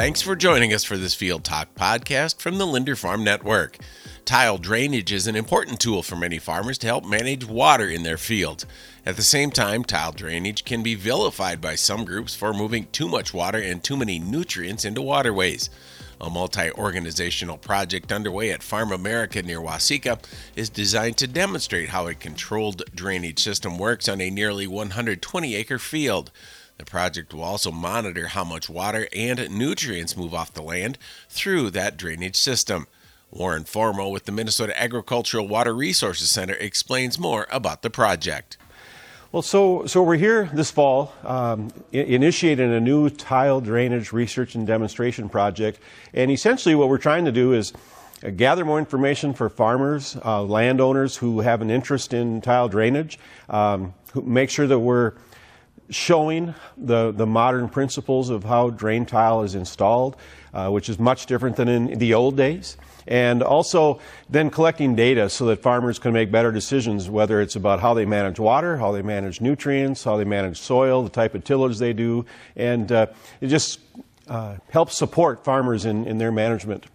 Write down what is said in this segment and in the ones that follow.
Thanks for joining us for this Field Talk podcast from the Linder Farm Network. Tile drainage is an important tool for many farmers to help manage water in their fields. At the same time, tile drainage can be vilified by some groups for moving too much water and too many nutrients into waterways. A multi organizational project underway at Farm America near Waseca is designed to demonstrate how a controlled drainage system works on a nearly 120 acre field. The project will also monitor how much water and nutrients move off the land through that drainage system. Warren Formo with the Minnesota Agricultural Water Resources Center explains more about the project. Well, so, so we're here this fall um, initiating a new tile drainage research and demonstration project. And essentially, what we're trying to do is uh, gather more information for farmers, uh, landowners who have an interest in tile drainage, um, make sure that we're showing the, the modern principles of how drain tile is installed, uh, which is much different than in the old days and also then collecting data so that farmers can make better decisions, whether it's about how they manage water, how they manage nutrients, how they manage soil, the type of tillage they do, and uh, it just uh, helps support farmers in, in their management.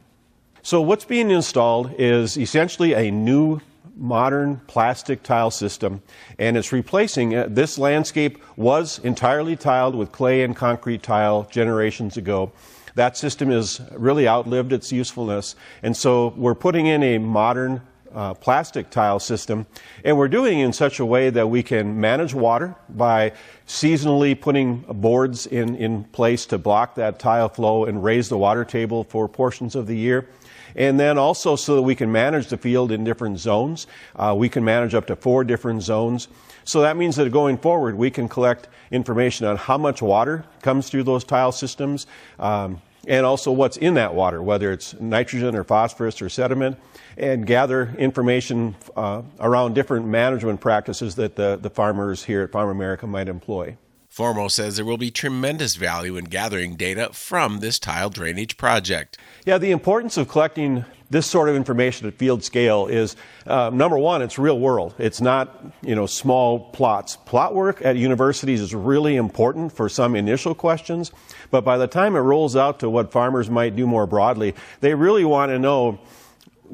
So, what's being installed is essentially a new modern plastic tile system, and it's replacing uh, this landscape was entirely tiled with clay and concrete tile generations ago. That system has really outlived its usefulness, and so we're putting in a modern uh, plastic tile system, and we're doing it in such a way that we can manage water by seasonally putting boards in, in place to block that tile flow and raise the water table for portions of the year. And then also so that we can manage the field in different zones. Uh, we can manage up to four different zones. So that means that going forward, we can collect information on how much water comes through those tile systems, um, and also what's in that water, whether it's nitrogen or phosphorus or sediment, and gather information uh, around different management practices that the, the farmers here at Farm America might employ. Formo says there will be tremendous value in gathering data from this tile drainage project. Yeah, the importance of collecting this sort of information at field scale is uh, number one, it's real world. It's not you know small plots. Plot work at universities is really important for some initial questions, but by the time it rolls out to what farmers might do more broadly, they really want to know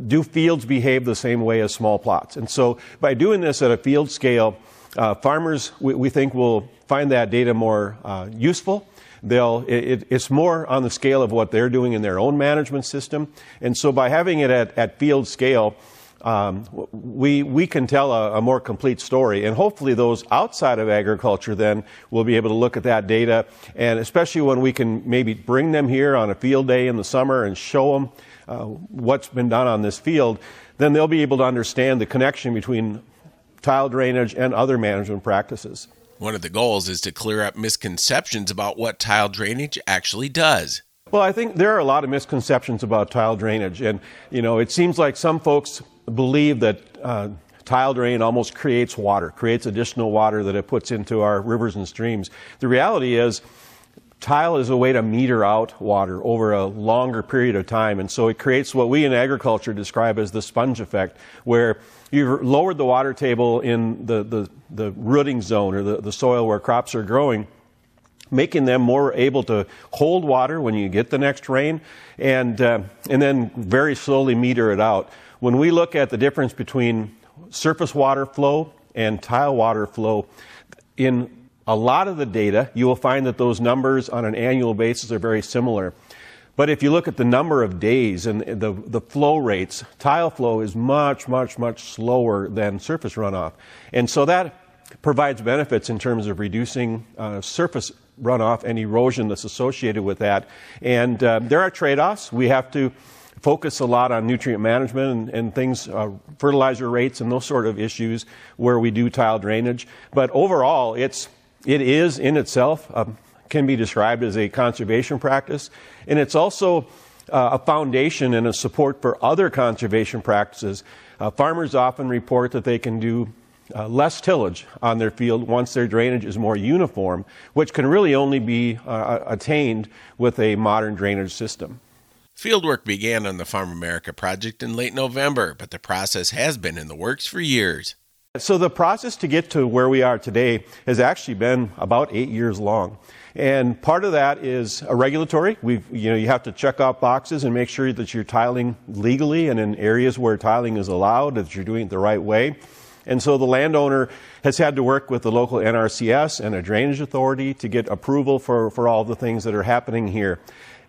do fields behave the same way as small plots? And so by doing this at a field scale, uh, farmers, we, we, think, will find that data more uh, useful. They'll, it, it's more on the scale of what they're doing in their own management system. And so by having it at, at field scale, um, we, we can tell a, a, more complete story. And hopefully, those outside of agriculture then will be able to look at that data. And especially when we can maybe bring them here on a field day in the summer and show them uh, what's been done on this field, then they'll be able to understand the connection between tile drainage, and other management practices. One of the goals is to clear up misconceptions about what tile drainage actually does. Well, I think there are a lot of misconceptions about tile drainage, and you know, it seems like some folks believe that uh, tile drain almost creates water, creates additional water that it puts into our rivers and streams. The reality is, tile is a way to meter out water over a longer period of time, and so it creates what we in agriculture describe as the sponge effect, where you've lowered the water table in the, the, the rooting zone or the, the soil where crops are growing, making them more able to hold water when you get the next rain, and, uh, and then very slowly meter it out. When we look at the difference between surface water flow and tile water flow, in a lot of the data, you will find that those numbers on an annual basis are very similar. But if you look at the number of days and the, the flow rates, tile flow is much, much, much slower than surface runoff. And so that provides benefits in terms of reducing uh, surface runoff and erosion that's associated with that. And uh, there are trade offs. We have to focus a lot on nutrient management and, and things, uh, fertilizer rates and those sort of issues where we do tile drainage. But overall, it's, it is in itself can be described as a conservation practice, and it's also uh, a foundation and a support for other conservation practices. Uh, farmers often report that they can do uh, less tillage on their field once their drainage is more uniform, which can really only be uh, attained with a modern drainage system. Fieldwork began on the Farm America project in late November, but the process has been in the works for years. So the process to get to where we are today has actually been about eight years long. And part of that is a regulatory. We, you know, you have to check off boxes and make sure that you're tiling legally and in areas where tiling is allowed, that you're doing it the right way. And so the landowner has had to work with the local NRCS and a drainage authority to get approval for, for all the things that are happening here.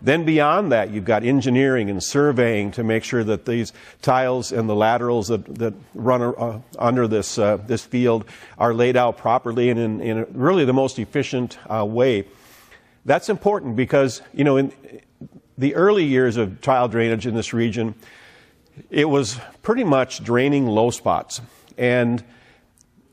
Then beyond that, you've got engineering and surveying to make sure that these tiles and the laterals that, that run uh, under this, uh, this field are laid out properly and in, in really the most efficient uh, way. That's important because, you know, in the early years of tile drainage in this region, it was pretty much draining low spots. And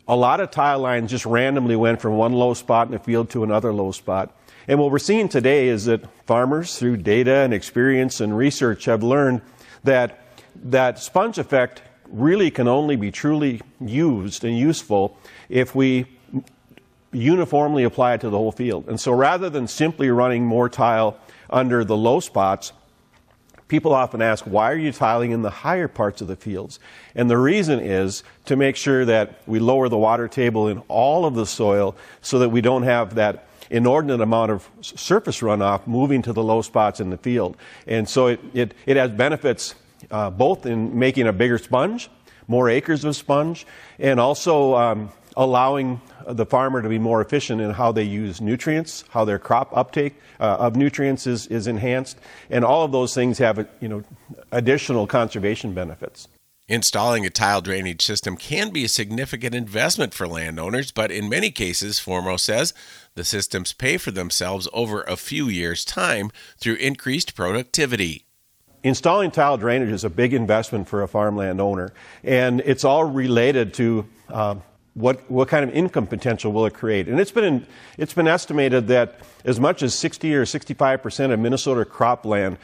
a lot of tile lines just randomly went from one low spot in the field to another low spot. And what we're seeing today is that farmers, through data and experience and research, have learned that that sponge effect really can only be truly used and useful if we uniformly apply it to the whole field. And so rather than simply running more tile under the low spots, people often ask, why are you tiling in the higher parts of the fields? And the reason is to make sure that we lower the water table in all of the soil so that we don't have that inordinate amount of surface runoff moving to the low spots in the field. And so it, it, it has benefits uh, both in making a bigger sponge, more acres of sponge, and also um, allowing the farmer to be more efficient in how they use nutrients, how their crop uptake uh, of nutrients is, is enhanced, and all of those things have you know additional conservation benefits. Installing a tile drainage system can be a significant investment for landowners, but in many cases, Formo says, the systems pay for themselves over a few years' time through increased productivity. Installing tile drainage is a big investment for a farmland owner, and it's all related to uh, what, what kind of income potential will it create? And it's been, in, it's been estimated that as much as 60 or 65 percent of Minnesota cropland,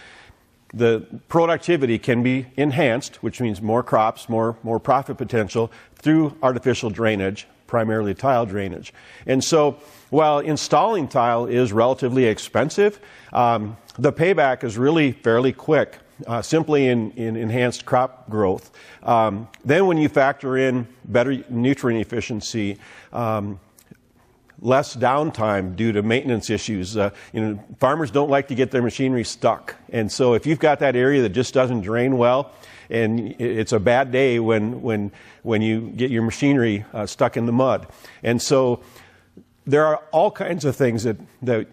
the productivity can be enhanced, which means more crops, more, more profit potential, through artificial drainage, primarily tile drainage. And so, while installing tile is relatively expensive, um, the payback is really fairly quick uh, simply in, in, enhanced crop growth. Um, then, when you factor in better nutrient efficiency, um, less downtime due to maintenance issues. Uh, you know, farmers don't like to get their machinery stuck, and so if you've got that area that just doesn't drain well, and it's a bad day when when when you get your machinery uh, stuck in the mud, and so there are all kinds of things that that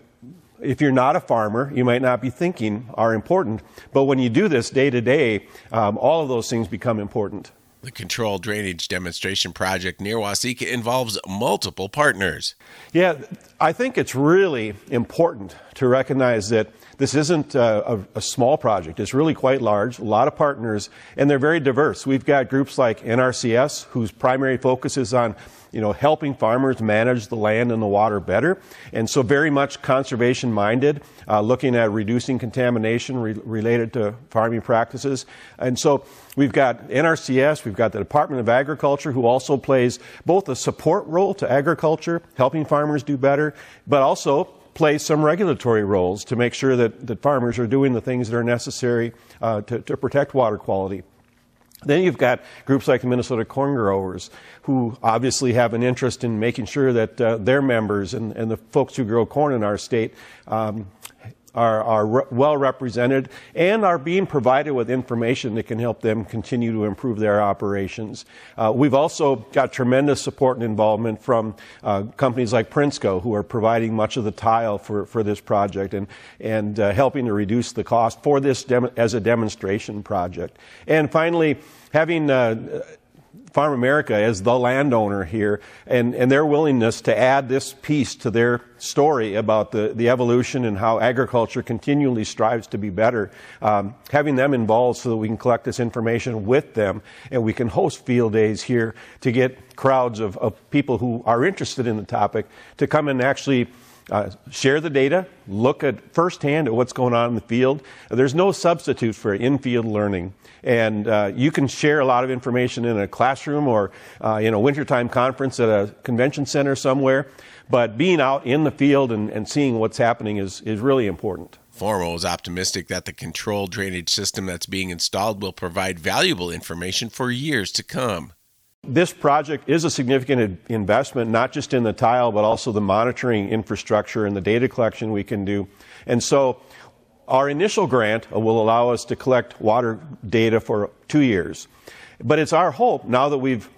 if you're not a farmer, you might not be thinking are important. But when you do this day to day, um, all of those things become important. The controlled drainage demonstration project near Waseca involves multiple partners. Yeah, I think it's really important to recognize that this isn't a, a, a, small project. It's really quite large, a lot of partners, and they're very diverse. We've got groups like NRCS, whose primary focus is on you know, helping farmers manage the land and the water better. And so very much conservation minded, uh, looking at reducing contamination re- related to farming practices. And so we've got NRCS, we've got the Department of Agriculture, who also plays both a support role to agriculture, helping farmers do better, but also play some regulatory roles to make sure that, that farmers are doing the things that are necessary uh, to, to protect water quality. Then you've got groups like the Minnesota Corn Growers, who obviously have an interest in making sure that uh, their members and, and, the folks who grow corn in our state um, are, are re- well represented and are being provided with information that can help them continue to improve their operations. Uh, we've also got tremendous support and involvement from uh, companies like Prinsco, who are providing much of the tile for, for this project and, and uh, helping to reduce the cost for this as a demonstration project. And finally, having uh, Farm America as the landowner here and, and their willingness to add this piece to their story about the, the evolution and how agriculture continually strives to be better. Um, having them involved so that we can collect this information with them and we can host field days here to get crowds of, of people who are interested in the topic to come and actually uh, share the data, look at firsthand at what's going on in the field. There's no substitute for in-field learning. And uh, you can share a lot of information in a classroom or uh, in a wintertime conference at a convention center somewhere. But being out in the field and, and seeing what's happening is, is really important. Formo is optimistic that the controlled drainage system that's being installed will provide valuable information for years to come. This project is a significant investment, not just in the tile, but also the monitoring infrastructure and the data collection we can do. And so our initial grant will allow us to collect water data for two years. But it's our hope now that we've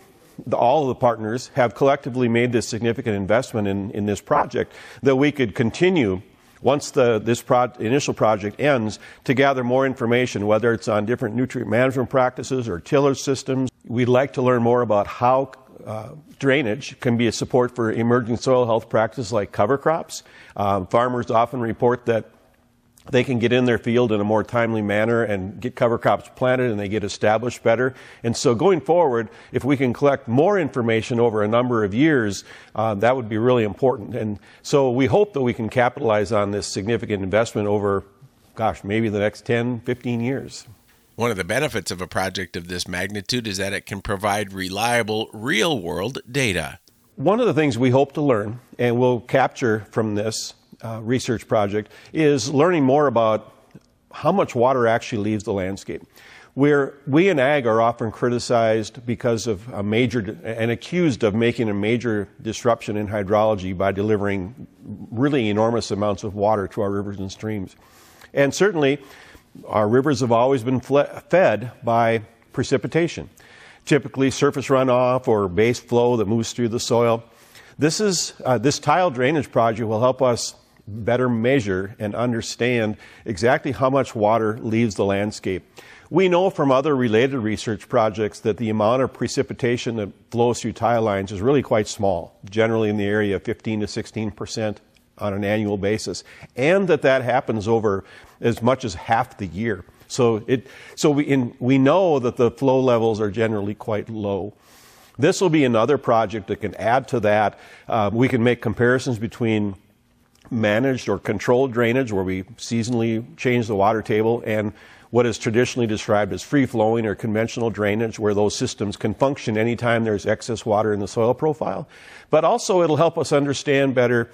all of the partners have collectively made this significant investment in, in this project that we could continue once the, this pro- initial project ends to gather more information, whether it's on different nutrient management practices or tiller systems. We'd like to learn more about how uh, drainage can be a support for emerging soil health practices like cover crops. Um, farmers often report that they can get in their field in a more timely manner and get cover crops planted and they get established better. And so going forward, if we can collect more information over a number of years, uh, that would be really important. And so we hope that we can capitalize on this significant investment over, gosh, maybe the next 10, 15 years. One of the benefits of a project of this magnitude is that it can provide reliable, real world data. One of the things we hope to learn and we'll capture from this uh, research project is learning more about how much water actually leaves the landscape. Where we in ag are often criticized because of a major and accused of making a major disruption in hydrology by delivering really enormous amounts of water to our rivers and streams. And certainly, our rivers have always been fed by precipitation, typically surface runoff or base flow that moves through the soil. This is uh, this tile drainage project will help us better measure and understand exactly how much water leaves the landscape. We know from other related research projects that the amount of precipitation that flows through tile lines is really quite small, generally in the area of 15 to 16 percent on an annual basis, and that that happens over as much as half the year. So, it, so we, in, we know that the flow levels are generally quite low. This will be another project that can add to that. Uh, we can make comparisons between managed or controlled drainage, where we seasonally change the water table, and what is traditionally described as free flowing or conventional drainage, where those systems can function anytime there's excess water in the soil profile. But also, it'll help us understand better,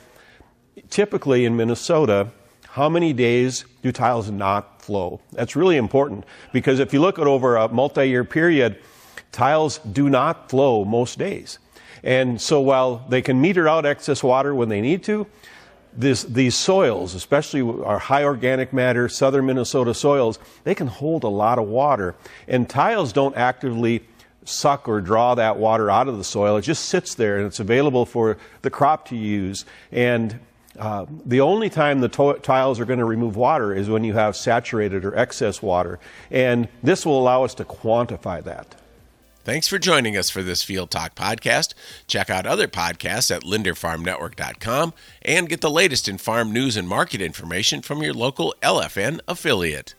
typically in Minnesota, how many days do tiles not flow? That's really important because if you look at over a multi year period, tiles do not flow most days. And so while they can meter out excess water when they need to, this, these soils, especially our high organic matter, southern Minnesota soils, they can hold a lot of water. And tiles don't actively suck or draw that water out of the soil. It just sits there and it's available for the crop to use. And uh, the only time the tiles are going to remove water is when you have saturated or excess water. And this will allow us to quantify that. Thanks for joining us for this Field Talk podcast. Check out other podcasts at linderfarmnetwork.com and get the latest in farm news and market information from your local LFN affiliate.